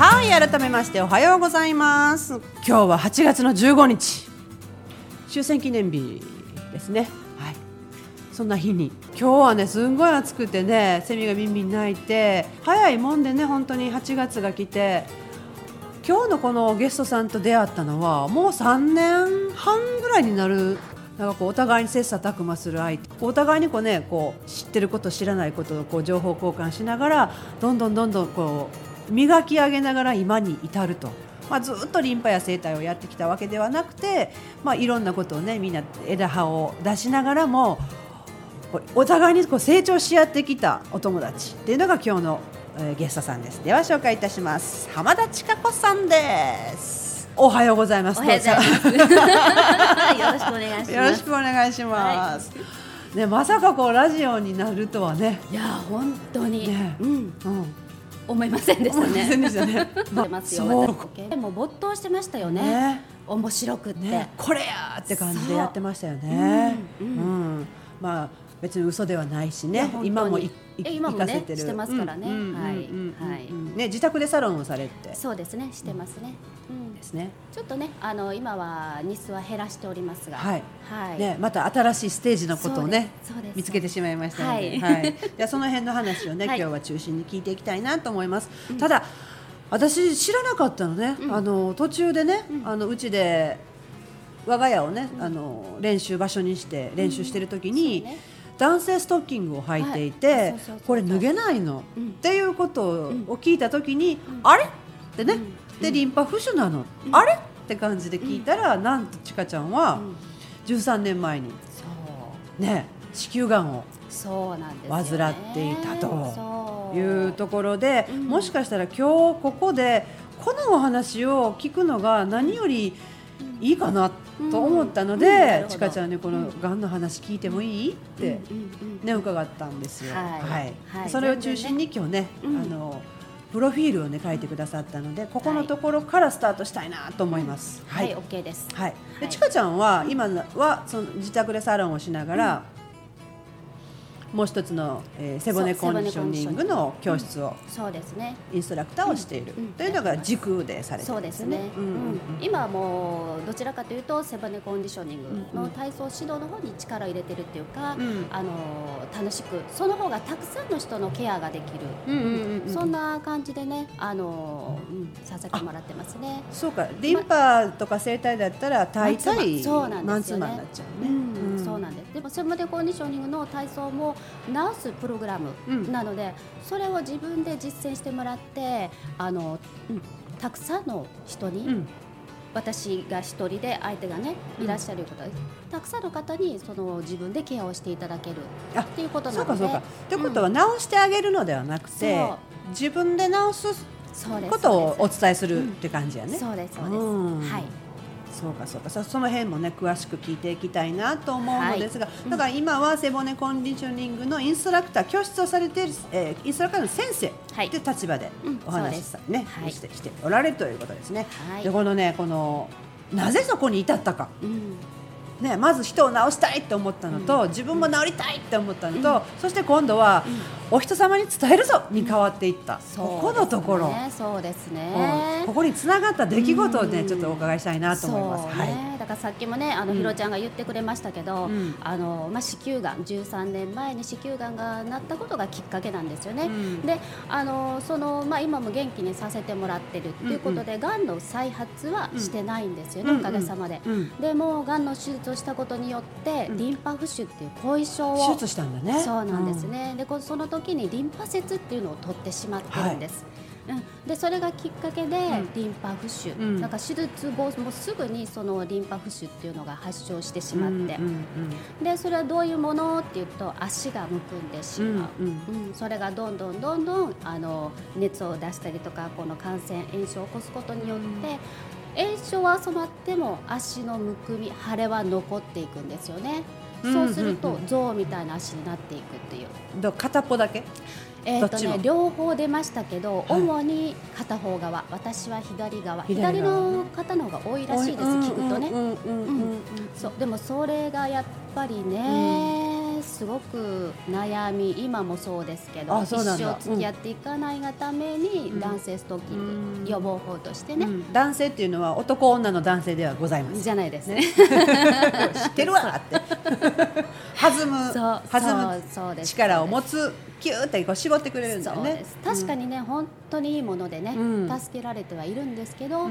はい改めましておはようございます。今日は8月の15日。終戦記念日ですね。はい。そんな日に。今日はねすんごい暑くてねセミがビンビン鳴いて早いもんでね本当に8月が来て今日のこのゲストさんと出会ったのはもう3年半ぐらいになるなんかこうお互いに切磋琢磨する相手。お互いにこう、ね、こう知ってること知らないことをこう情報交換しながらどんどんどんどんこう磨き上げながら今に至ると。まあ、ずっとリンパや生態をやってきたわけではなくて、まあ、いろんなことをねみんな枝葉を出しながらもお互いにこう成長し合ってきたお友達っていうのが今日の、えー、ゲストさんです。では紹介いたします。浜田千佳子さんです。おはようございます。おはようございます。よろしくお願いします。よろしくお願いします、はい、ねまさかこうラジオになるとはね。いや本当に、ね、うん、うん思いませんでしたね。でしたね。まますよ。でも没頭してましたよね。ね面白くって、ね、これやって感じでやってましたよね。うん、うんうん、まあ別に嘘ではないしね。今もい今もねしてますからね。はいはい。ね自宅でサロンをされて。そうですねしてますね。うん、ですね。ちょっとねあの今は日数は減らしておりますが、はいはい。ねまた新しいステージのことをね見つけてしまいましたので、はい。じゃその辺の話をね 今日は中心に聞いていきたいなと思います。ただ私知らなかったのね。あの途中でねあのうちで我が家をねあの練習場所にして練習してる時に。男性ストッキングを履いていて、これ脱げないの、っていうことを聞いた時に、あれ？ってね、でリンパ浮腫なの、あれ？って感じで聞いたら、なんとちかちゃんは13年前に、ね子宮がんを患っていたというところで、もしかしたら今日ここでこのお話を聞くのが何よりいいかなと思ったので、ちかちゃんにこのがんの話聞いてもいいってね伺ったんですよ。はい。それを中心に今日ね、あのプロフィールをね書いてくださったので、ここのところからスタートしたいなと思います。はい、オッケーです。はい。でちかちゃんは今はその自宅でサロンをしながら。もう一つの、えー、背骨コンディショニングの教室を、そうですね。インストラクターをしている、というのが軸でされてそうですね、今はもうどちらかというと背骨コンディショニングの体操指導の方に力を入れてるっていうか、あの楽しくその方がたくさんの人のケアができる、そんな感じでねあの、うん、させてもらってますね。そうか。リンパとか生体だったら大体マンツーマンになっちゃうね、うん、そうなんです。でも背骨コンディショニングの体操も直すプログラムなので、うん、それを自分で実践してもらってあの、うん、たくさんの人に、うん、私が一人で相手がねいらっしゃる方、たくさんの方にその自分でケアをしていただけるっていうことなので。そうかそうか。ということは、直してあげるのではなくて自分で直すことをお伝えするって感じやね。そうですそうです、はいそうかそうか。その辺もね詳しく聞いていきたいなと思うのですが、はい、だから今は背骨コンディショニングのインストラクター教室をされている、えー、インストラクターの先生とい。う立場でお話しさ、ね、はい、してしておられるということですね。はい、でこのねこのなぜそこに至ったか。うん。ね、まず人を治したいって思ったのと、うん、自分も治りたいって思ったのと、うん、そして今度は、うん、お人様に伝えるぞに変わっていった、ここのところ。そうですね、ここにつながった出来事をね、ちょっとお伺いしたいなと思います。ね、はい、だからさっきもねあの、ひろちゃんが言ってくれましたけど、あのまあ、子宮がん13年前に子宮がんがなったことがきっかけなんですよね。であのその、まあ、今も元気にさせてもらってるっていうことで、が、んの再発はしてないんですよね、おかげさまで。でもがんの手術をしたことによって、リンパ浮腫っていう後遺症を手術したんだね。そうなんですね、でその時にリンパ節っていうのを取ってしまってるんです。はい、うん、でそれがきっかけでリンパ浮腫、うん、なんか手術後もすぐにそのリンパ浮腫っていうのが発症してしまって、うんうんうん、でそれはどういうものっていうと足がむくんでしまう、うん、うん。うん、それがどんどんどんどんあの熱を出したりとかこの感染炎症を起こすことによって、炎症は染まっても足のむくみ腫れは残っていくんですよね。そうすると象みたいな足になっていくっていう。片っぽだけ？えーとね、両方出ましたけど、はい、主に片方側。私は左側。左の方の方が多いらしいです聞くとねそうでもそれがやっぱりね、すごく悩み今もそうですけど一生付き合っていかないがために、うん、男性ストッキング予防法としてね、うん、男性っていうのは男女の男性ではございます。じゃないです。ね。知ってるわって。弾む弾む力を持つキューってこう絞ってくれるんだよね。確かにね、本当にいいものでね、助けられてはいるんですけど、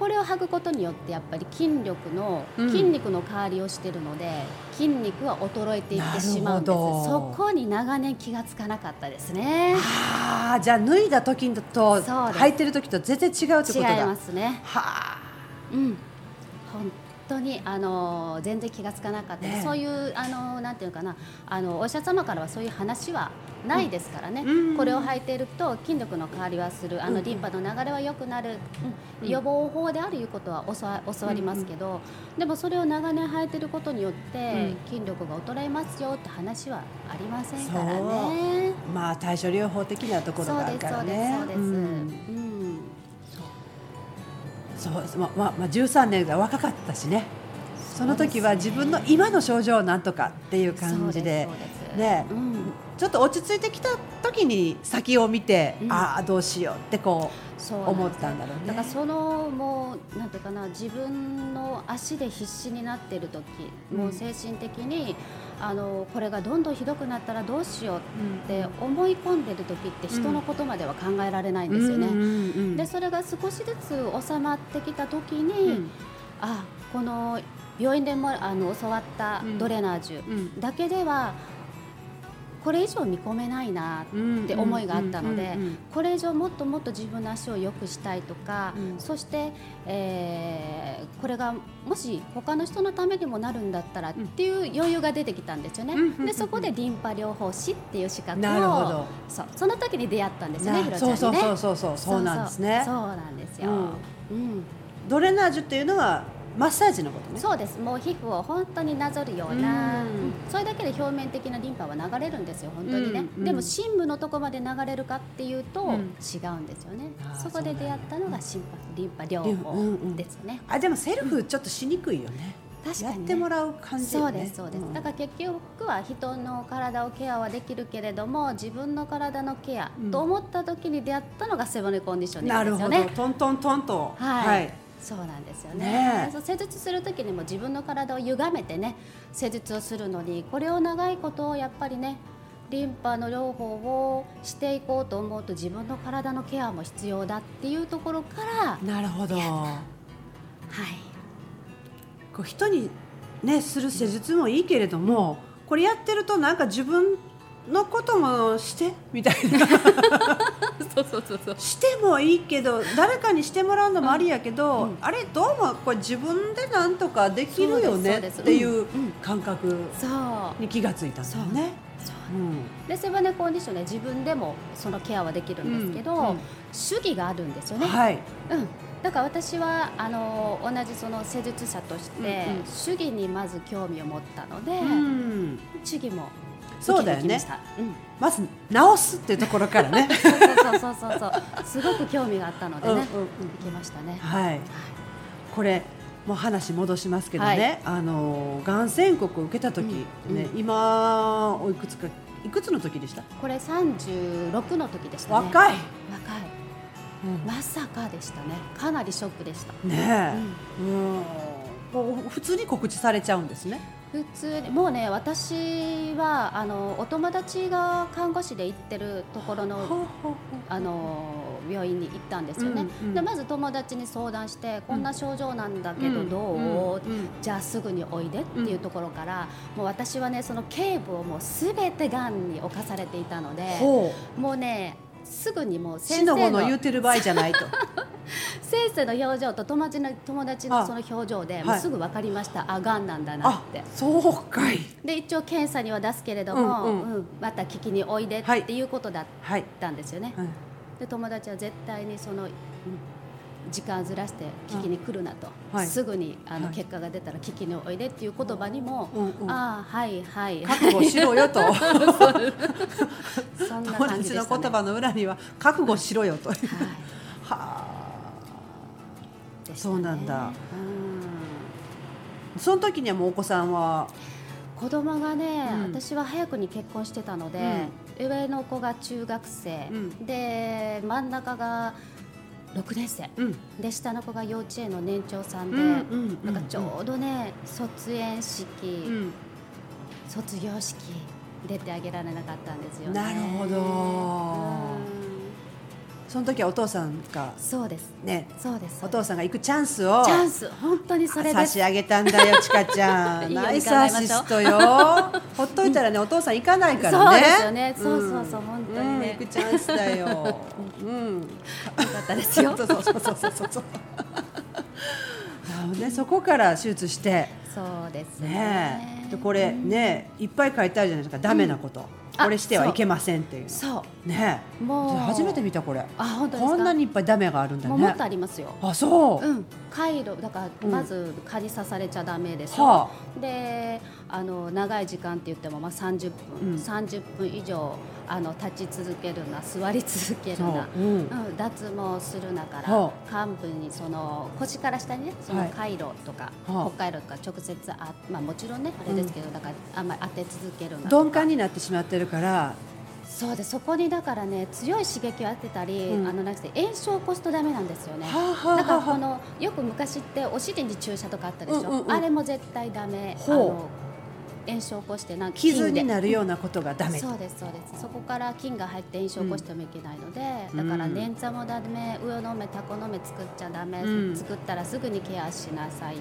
これを剥ぐことによってやっぱり筋力の、筋肉の代わりをしているので筋肉は衰えていってしまうんです。そこに長年気がつかなかったですね。ああじゃあ脱いだ時と履いてる時と全然違うってことだ。違いますね。はあ。うん。本当にあの全然気が付かなかった、ね、そういうあのなんていうかな。あのお医者様からはそういう話はないですからね、うん、これを履いていると筋力の代わりはする。あのリンパの流れは良くなる、うん、予防法であるいうことは教わりますけど、でもそれを長年履いていることによって筋力が衰えますよって話はありませんからね。まあ対処療法的なところがあるからね。そうですそうです。うん。そう。ですまあ、まあ、13年が若かったしね。その時は自分の今の症状をなんとかっていう感じでね、うん、ちょっと落ち着いてきた時に先を見て、うん、ああどうしようってこう思ったんだろうね。だからそのもうなんていうかな自分の足で必死になっている時、もう精神的に、あのこれがどんどんひどくなったらどうしようって思い込んでる時って人のことまでは考えられないんですよね。でそれが少しずつ収まってきた時に、うん、あこの病院でもあの教わったドレナージュだけでは、これ以上見込めないなって思いがあったのでこれ以上もっともっと自分の足を良くしたいとか、うん、そして、えー、これがもし他の人のためにもなるんだったらっていう余裕が出てきたんですよね。でそこでリンパ療法士っていう資格をそうその時に出会ったんですよね、ひろちゃんにね。そうそうそうそうそうなんですね。そうなんですよ。うん、ドレナージュっていうのはマッサージのことね。そうです。もう皮膚を本当になぞるような、うん、それだけで表面的なリンパは流れるんですよ本当にね、うん、でも深部のとこまで流れるかっていうと、違うんですよね、そこで出会ったのが心リンパ療法ですね、あでもセルフちょっとしにくいよね、確かに、ね、やってもらう感じ、ね、そうですそうです、うん、だから結局は人の体をケアはできるけれども自分の体のケアと思った時に出会ったのがセブンコンディションですよね、なるほど。トントントンと。はい、はいそうなんですよね、ね、施術する時にも自分の体を歪めてね施術をするのにこれを長いことをやっぱりねリンパの療法をしていこうと思うと自分の体のケアも必要だっていうところからなるほど。はい。こう人にねする施術もいいけれども、これやってるとなんか自分のこともしてみたいなそうそうそうそう。してもいいけど誰かにしてもらうのもありやけど、うん、あれどうもこれ自分でなんとかできるよねっていう感覚に気がついたんだよね。う。ん、で背骨コンディションで自分でもそのケアはできるんですけど、うん。うん、主義があるんですよね。はい、うん。だから私はあの同じその施術者として、主義にまず興味を持ったので、うん、主義もそうだよね、うん、まず直すっていうところからね。そうそうそうそうすごく興味があったのでね、うん。うんうん、行きましたね。はい、はい、これもう話戻しますけどね、はい、あのがん宣告を受けた時、うん、ね、今おいくつかいくつの時でした？これ36の時でした、ね、若い。若い、うん、まさかでしたね。かなりショックでした。ねえ、うん、もう普通に告知されちゃうんですね普通にもうね私はあのお友達が看護師で行ってるところのあの病院に行ったんですよね、うんうん、でまず友達に相談してこんな症状なんだけどどう、うんうん、じゃあすぐにおいでっていうところから、もう私はねその頸部をもうすべてがんに侵されていたのでもうねすぐにもう先生の言うてる場合じゃないと。先生の表情と友達の友達のその表情でもうすぐ分かかりました、あがんなんだなって。そうかい。で一応検査には出すけれども、うんうん。うん、また聞きにおいでってい。うことだったんですよね、はい。はい、で友達は絶対にその、うん時間ずらして聞きに来るなと、はい、すぐにあの結果が出たら聞きにおいでっていう言葉にも、うんうん、ああはいはい。覚悟しろよと。そんな感じで、ね、の言葉の裏には覚悟しろよと、はい、はあ、そうなんだ、うん、その時にはもうお子さんは？子供がね、うん、私は早くに結婚してたので、うん、上の子が中学生、うん、で真ん中が6年生、で下の子が幼稚園の年長さんで、なんかちょうどね卒園式、卒業式出てあげられなかったんですよ、ね、なるほど、その時はお父さんがそうです。ねそうです。お父さんが行くチャンスをチャンス本当にそれ差し上げたんだよ ちかちゃん。ナイスアシストよ。ほっといたらねお父さん行かないからね。そうですよね、そうそうそう本当にね、行くチャンスだよ。うん。よかったですよ。そうそうそうそうそう。そうね、そこから手術して。そうですね。ねこれねいっぱい書いてあるじゃないですか。ダメなこと、これしてはいけませんっていう。そう。ねもう。初めて見たこれ。あ本当こんなにいっぱいダメがあるんだね。もっとありますよ。あそう、うん、回路だからまず蚊に刺されちゃだめでしょ、はあ、であの長い時間って言ってもまあ30分、うん、30分以上あの立ち続けるな座り続けるな、う。ん、うん、脱毛するなから、はあ、幹部にその腰から下にねその回路とか、はい、北海道とか直接あ、まあ、もちろんねあれですけど、だからあんまり当て続けるな鈍感になってしまってるから。そうでそこにだからね強い刺激を当てたり、うん、あのなくて炎症を起こすとダメなんですよね。はあはあ、だからこのよく昔ってお尻に注射とかあったでしょ。うんうんうん、あれも絶対ダメ。あの炎症を起こしてなんか傷になるようなことがダメ、そうですそうです。そこから菌が入って炎症を起こしてもいけないので、だから捻挫もダメ上の目タコの目作っちゃダメ、作ったらすぐにケアしなさい。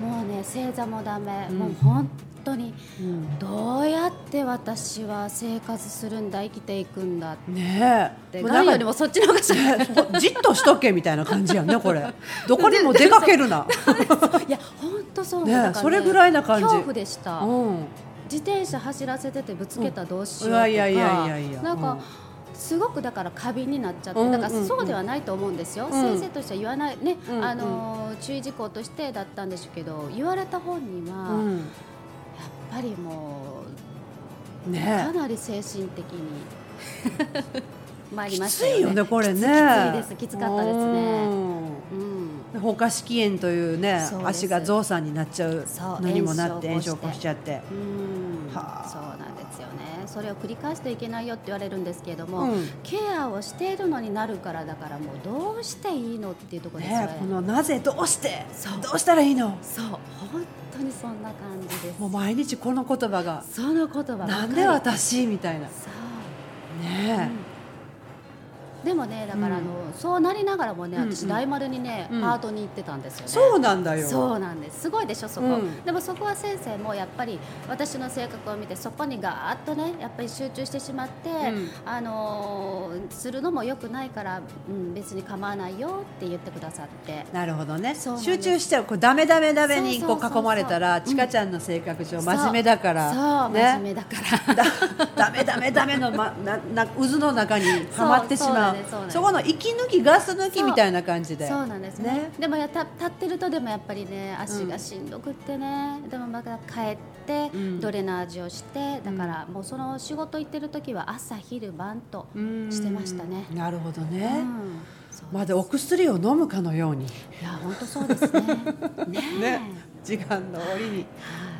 もうね正座もダメ、もう本当に、どうやって私は生活するんだ生きていくんだねえ。何よりもそっちの方がじっとしとけみたいな感じやねこれ。どこにも出かけるな。いや本当そう。ね、ね、それぐらいな感じ。恐怖でした、うん、自転車走らせててぶつけたらどうしようとか、うん、いやいやいやいやなんか、すごくだから過敏になっちゃって、だからそうではないと思うんですよ、うん、先生としては言わない。ね、うん、あの注意事項としてだったんでしょうけど言われた本人は、うん、ぱりもう、ね、かなり精神的に 参りましたよね。きついよねこれね。きついですきつかったですね。うん。放火式炎というね足が増産になっちゃうのにもなって炎症を起こしちゃって。うん。はあ、そうなんです。それを繰り返していけないよって言われるんですけれども、うん、ケアをしているのになるからだからもうどうしていいのっていうところですよね。ねこのなぜどうしてどうしたらいいの？そう本当にそんな感じです。もう毎日この言葉がその言葉なんで私？みたいな。そうね。うんでもねだからあの、うん、そうなりながらもね私大丸にね、うん、パートに行ってたんですよね。そうなんだよ。そうなんです。すごいでしょそこ、うん、でもそこは先生もやっぱり私の性格を見てそこにガーッとねやっぱり集中してしまって、あのするのもよくないから、うん、別に構わないよって言ってくださって。なるほどね。集中しちゃう。こうダメダメダメにこう囲まれたらちかちゃんの性格上真面目だから。そう、ね、真面目だから。だダメダメダメの、ま、なな渦の中にはまってしまうそこの息抜きガス抜きみたいな感じでそうなんですね、ね、でもやた立ってるとでもやっぱりね足がしんどくってね、うん、でもまた帰ってドレナージをして、だからもうその仕事行ってる時は朝昼晩としてましたね、なるほどね、まだお薬を飲むかのように。いや本当そうですね。ねね。時間の折に、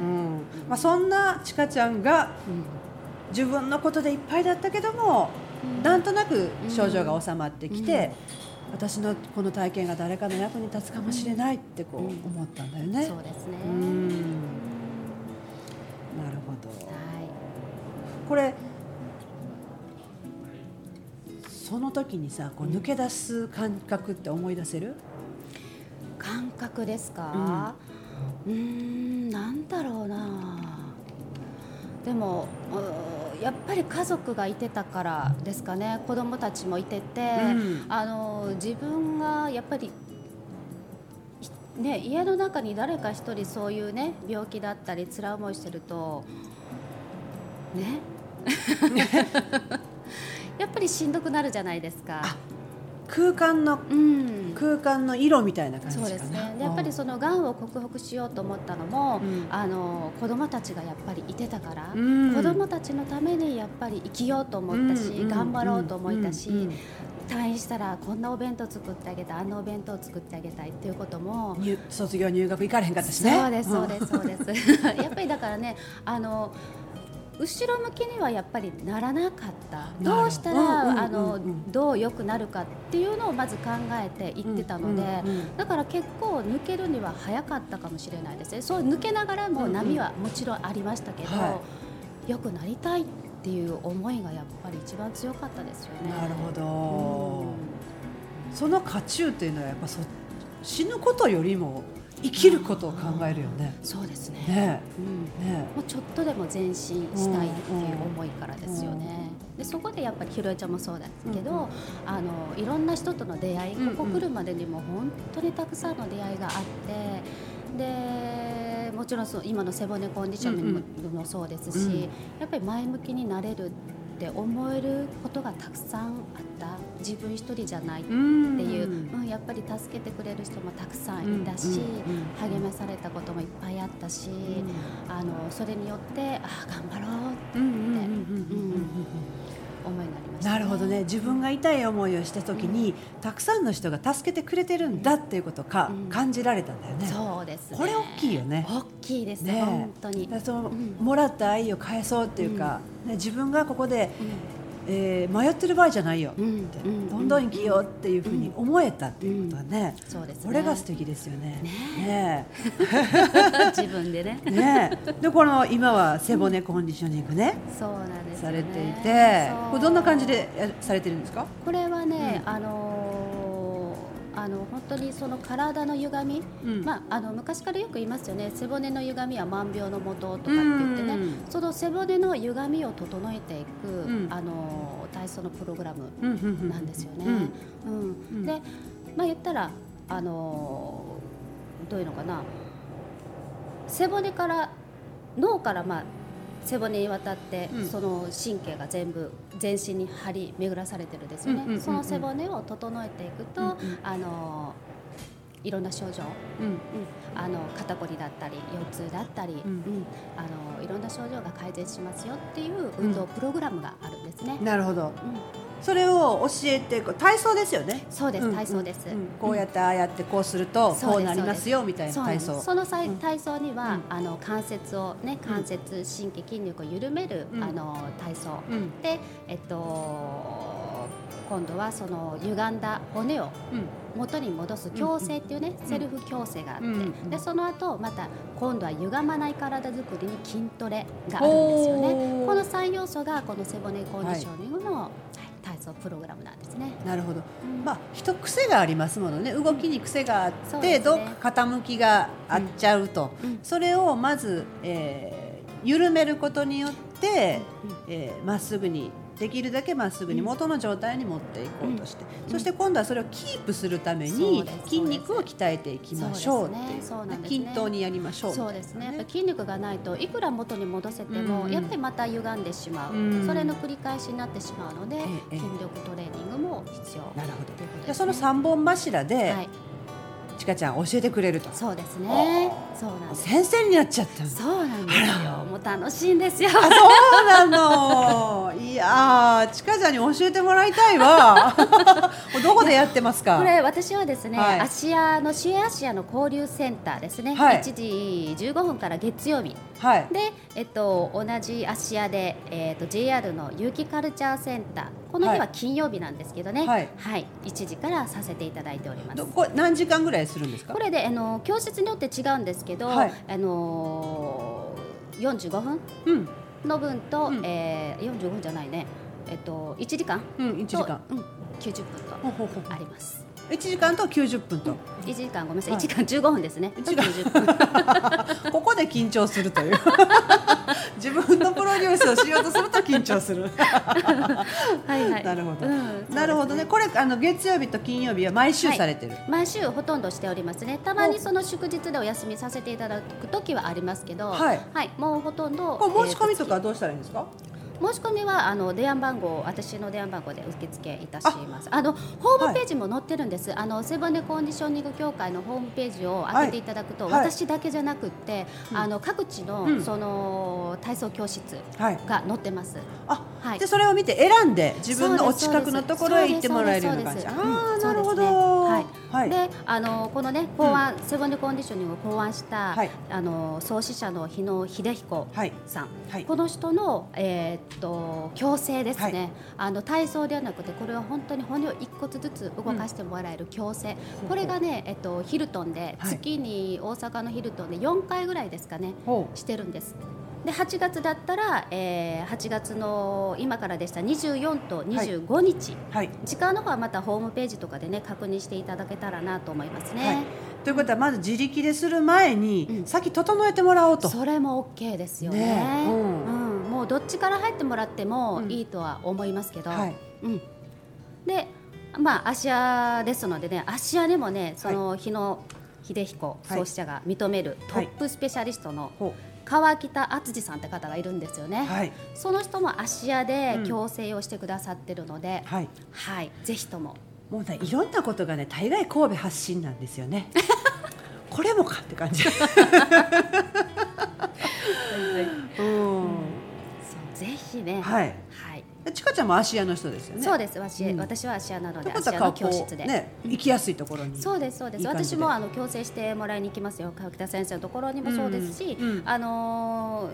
うん。まあ、そんなちかちゃんが、自分のことでいっぱいだったけどもなんとなく症状が収まってきて、私のこの体験が誰かの役に立つかもしれないってこう思ったんだよね。そうですね。なるほど。はい、これその時にさこう抜け出す感覚って思い出せる？感覚ですか？うん、うんなんだろうな。でも。やっぱり家族がいてたからですかね。子供たちもいてて、うん、あの自分がやっぱりね、家の中に誰か一人そういうね病気だったり辛い思いしてるとね。やっぱりしんどくなるじゃないですか。空間の、うん、空間の色みたいな感じそうですね。やっぱりそのがんを克服しようと思ったのも、うん、あの子供たちがやっぱりいてたから、うん、子供たちのためにやっぱり生きようと思ったし、うん、頑張ろうと思ったし、退院したらこんなお弁当作ってあげたいあんなお弁当作ってあげたいっていうことも卒業入学行かれへんかったしね。そうですそうですそうです。やっぱりだからねあの後ろ向きにはやっぱりならなかった。ど。うしたら、あのどう良くなるかっていうのをまず考えていってたので、だから結構抜けるには早かったかもしれないです。ねそう抜けながらも波はもちろんありましたけど、良くなりたいっていう思いがやっぱり一番強かったですよね。なるほど、その渦中っていうのはやっぱそ死ぬことよりも生きることを考えるよね。そうですね。ね、うん、ね、もうちょっとでも前進したいっていう思いからですよね。でそこでやっぱりひろえちゃんもそうだけど、うんうん、あのいろんな人との出会い、ここ来るまでにも本当にたくさんの出会いがあって、でもちろんそう今の背骨コンディショニングもそうですし、うん。うん、やっぱり前向きになれるって思えることがたくさんあった。自分一人じゃないっていう、うん、やっぱり助けてくれる人もたくさんいたし、励まされたこともいっぱいあったし、あのそれによってああ頑張ろうって思いになりました、ね、なるほどね自分が痛い思いをした時に、たくさんの人が助けてくれてるんだっていうことか、感じられたんだよね。そうです、ね、これ大きいよね。大きいですね。本当に。その、もらった愛を返そうっていうか、ね、自分がここで、えー、迷ってる場合じゃないよ、うん、どんどん生きようっていうふうに思えたっていうことはね、うん、そうですね。これが素敵ですよね。ね 自分でね。ねでこの今は背骨コンディショニングね、そうなんです、ね、されていてこれどんな感じでやされてるんですか？これはね、あのーあの本当にその体の歪み、うん、まあ、あの昔からよく言いますよね。背骨の歪みは万病のもととかって言ってね、その背骨の歪みを整えていく、うん、あの体操のプログラムなんですよね。うん。で、まあ、言ったらあのどういうのかな。背骨から脳からまあ背骨にわたって、うん、その神経が全部全身に張り巡らされてるんですよね、その背骨を整えていくと、うんうん、あのいろんな症状、うん、うん、あの肩こりだったり腰痛だったり、うん、うん、あのいろんな症状が改善しますよっていう運動プログラムがあるんですね。なるほど、それを教えて体操ですよね。そうです、体操です、こうやってああやってこうするとこうなりますよみたいな体操。その体操には、あの関節をね関節神経筋力を緩める、あの体操、でえっと今度はその歪んだ骨を元に戻す矯正っていうね、セルフ矯正があって、でその後また今度は歪まない体づくりに筋トレがあるんですよね。この3要素がこの背骨コンディショニングの、体操プログラムなんですね。なるほど。うん、まあ人癖がありますものね。動きに癖があって、ね、どっか傾きがあっちゃうと、うん、それをまず、えー、緩めることによって、うん、えー、まっすぐにできるだけまっすぐに元の状態に持っていこうとして、うん、そして今度はそれをキープするために筋肉を鍛えていきましょうっていう、ね、均等にやりましょうそうですね。やっぱ筋肉がないといくら元に戻せても、やっぱりまた歪んでしまう、うん、それの繰り返しになってしまうので、筋力トレーニングも必要。なるほど、ね、その3本柱で、はい。ちかちゃん教えてくれると。そうですねそうなんです。先生になっちゃったそうなんですよ。もう楽しいんですよ。そうなの。いやちかちゃんに教えてもらいたいわ。どこでやってますか？これ私はですね、はい、芦屋のシエアシアの交流センターですね、はい、1時15分から月曜日、はい、で、えっと、同じ芦屋で、えっと、JR の有機カルチャーセンター。この日は金曜日なんですけどね、はい、はい、1時からさせていただいております。これ何時間ぐらいするんですか？これであの教室によって違うんですけど、はい、あのー、45分？の分と、うん、えー、45分じゃないね、えっと1時間？うん1時間、うん、90分とあります。1時間と90分と、1時間ごめんなさい、はい、1時間15分ですね。1時間。ここで緊張するという。自分のプロデュースをしようとすると緊張する。はいはい。なるほど、うん、なるほどね。これあの月曜日と金曜日は毎週されてる、はい、毎週ほとんどしておりますね。たまにその祝日でお休みさせていただく時はありますけど。はい、はい、もうほとんどこれ申し込みとかどうしたらいいんですか、申し込みはあの電話番号私の電話番号で受付いたします。あのホームページも載ってるんです、はい、あの背骨コンディショニング協会のホームページを開けていただくと、はい、私だけじゃなくて、あの各地の、うん、その体操教室が載ってます、あはい、でそれを見て選んで自分のお近くのところへ行ってもらえるような感じ。ああ、なるほど、はい。はい、であのこのね考案、背骨コンディショニングを考案した、はい、あの創始者の日野秀彦さん、はい、この人の、えー、っと矯正ですね、あの体操ではなくてこれは本当に骨を一骨ずつ動かしてもらえる矯正、これがね、えっと、ヒルトンで月に大阪のヒルトンで4回ぐらいですかね、してるんです。で8月だったら、えー、8月の今からでした24と25日、はい、時間の方はまたホームページとかでね確認していただけたらなと思いますね。はい、ということはまず自力でする前に、うん、先整えてもらおうと。それも OK ですよね、ね、うん、うん、もうどっちから入ってもらってもいいとは思いますけど、うん、はい、うん、でまあ芦屋ですのでね芦屋でもねその日野秀彦創始者が認めるトップスペシャリストの、はい川北敦さんって方がいるんですよね、はい、その人も芦屋で矯正をしてくださってるので、うん、はい、はい、ぜひとも。もうねいろんなことがね大概神戸発信なんですよね。これもかって感じ。うん、そうぜひね。はい、はいちかちゃんも芦屋の人ですよね。そうです。私、うん、私は芦屋なので芦屋の教室で、ね、行きやすいところに。そうですそうです。私もあの矯正してもらいに行きますよ。川北先生のところにもそうですし、うんうん、あの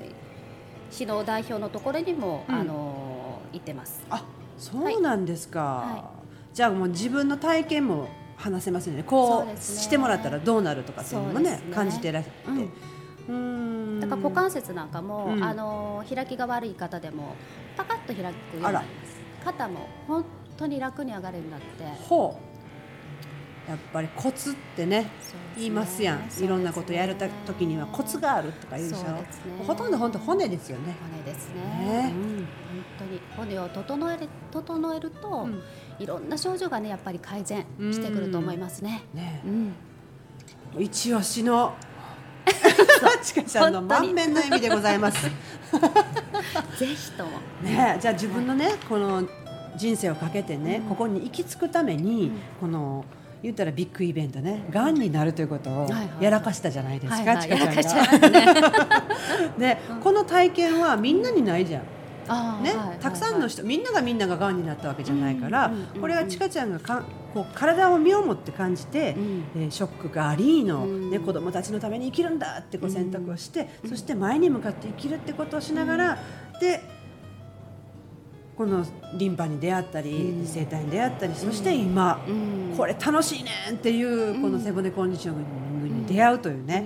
ー、指導代表のところにも、あのー、行ってます。あ、そうなんですか。はい、じゃあもう自分の体験も話せますね。こう、ね、してもらったらどうなるとかっていうのもね、ね、感じてらっしゃって。だから股関節なんかも、あの開きが悪い方でもパカッと開くようになります。肩も本当に楽に上がるようになって。ほう。やっぱりコツってね、ね、言いますやん、ね、いろんなことやる時にはコツがあるとか言うでしょ、ね、ほとんど本当骨ですよね。骨ですね、うん、本当に骨を整える整えると、うん、いろんな症状がねやっぱり改善してくると思いますね、ね、うん、一押しのちかちゃんの満面の笑みでございます。ぜひとも。ね、じゃあ自分のね、この人生をかけてね、ここに行き着くために、この。言ったらビッグイベントね、がんになるということをやらかしたじゃないですか、ちかちゃんが。で、この体験はみんなにないじゃん。ね、たくさんの人、みんながみんなががんになったわけじゃないから、これはちかちゃんがかこう体を身をもって感じて、うん、えー、ショックがありの、ね、子供たちのために生きるんだってこう選択をして、そして前に向かって生きるってことをしながら、でこのリンパに出会ったり、生体に出会ったりそして今、これ楽しいねんっていうこの背骨コンディションに出会うというね、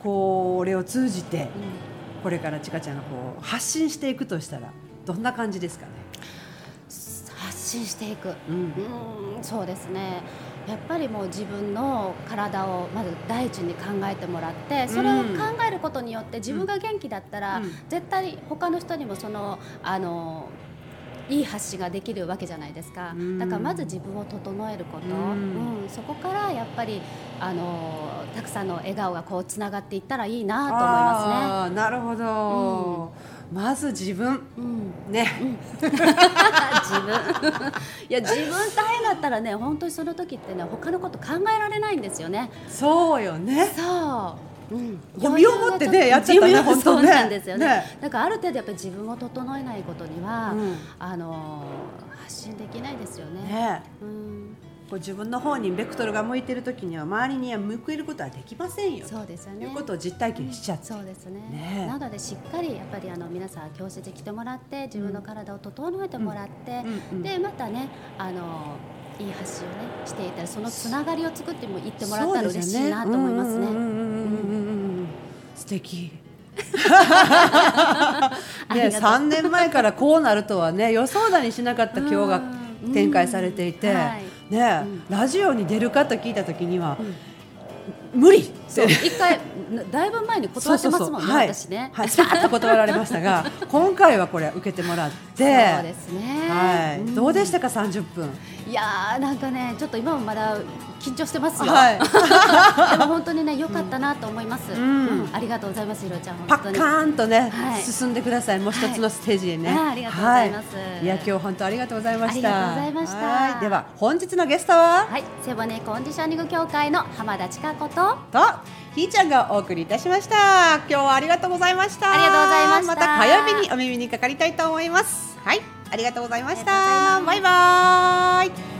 これを通じて、これからちかちゃんがこう発信していくとしたらどんな感じですかね？発信していく、うん、うんそうですね。やっぱりもう自分の体をまず第一に考えてもらってそれを考えることによって自分が元気だったら、絶対他の人にもそのあのいい発信ができるわけじゃないですか、だからまず自分を整えること、うん、そこからやっぱりあのたくさんの笑顔がこうつながっていったらいいなと思いますね。なるほど、うん、まず自分、うん、ね、自分。いや自分大変だったらね本当にその時ってね他のこと考えられないんですよね。そうよね。そう。うん、身をもってねやっちゃったね本当ね。なんですよね。ね。だからある程度やっぱり自分を整えないことには、うん、あの発信できないですよね。ね。うん、こう自分の方にベクトルが向いてる時には周りには向けることはできませんよ。そうですよね。いうことを実体験しちゃって。そうですね。ねなのでしっかりやっぱりあの皆さん教室に来てもらって自分の体を整えてもらって、でまたねあのいい発信をねしていたらそのつながりを作ってもいってもらったら嬉しいなと思いますね。素敵。ね、三年前からこうなるとはね予想だにしなかった今日が展開されていて、はい、ね、ラジオに出るかと聞いた時には、無理。そう。一回だいぶ前に断ってますもんねはい、私ね。はい。スパッと断られましたが 今回はこれ受けてもらって。そうですね。はい、どうでしたか三十分。いやなんかねちょっと今もまだ緊張してますよ。はい、でも本当にね良かったなと思います。うん、ありがとうございますひろちゃん。パッカーンとね、進んでください。もう一つのステージへね。ありがとうございます。いや今日本当ありがとうございました。ありがとうございました。では本日のゲストは、はい、背骨コンディショニング協会の浜田千佳子と？とひーちゃんがお送りいたしました。今日はありがとうございました。ありがとうございました。また火曜日にお耳にかかりたいと思います。はい、ありがとうございました。バイバイ。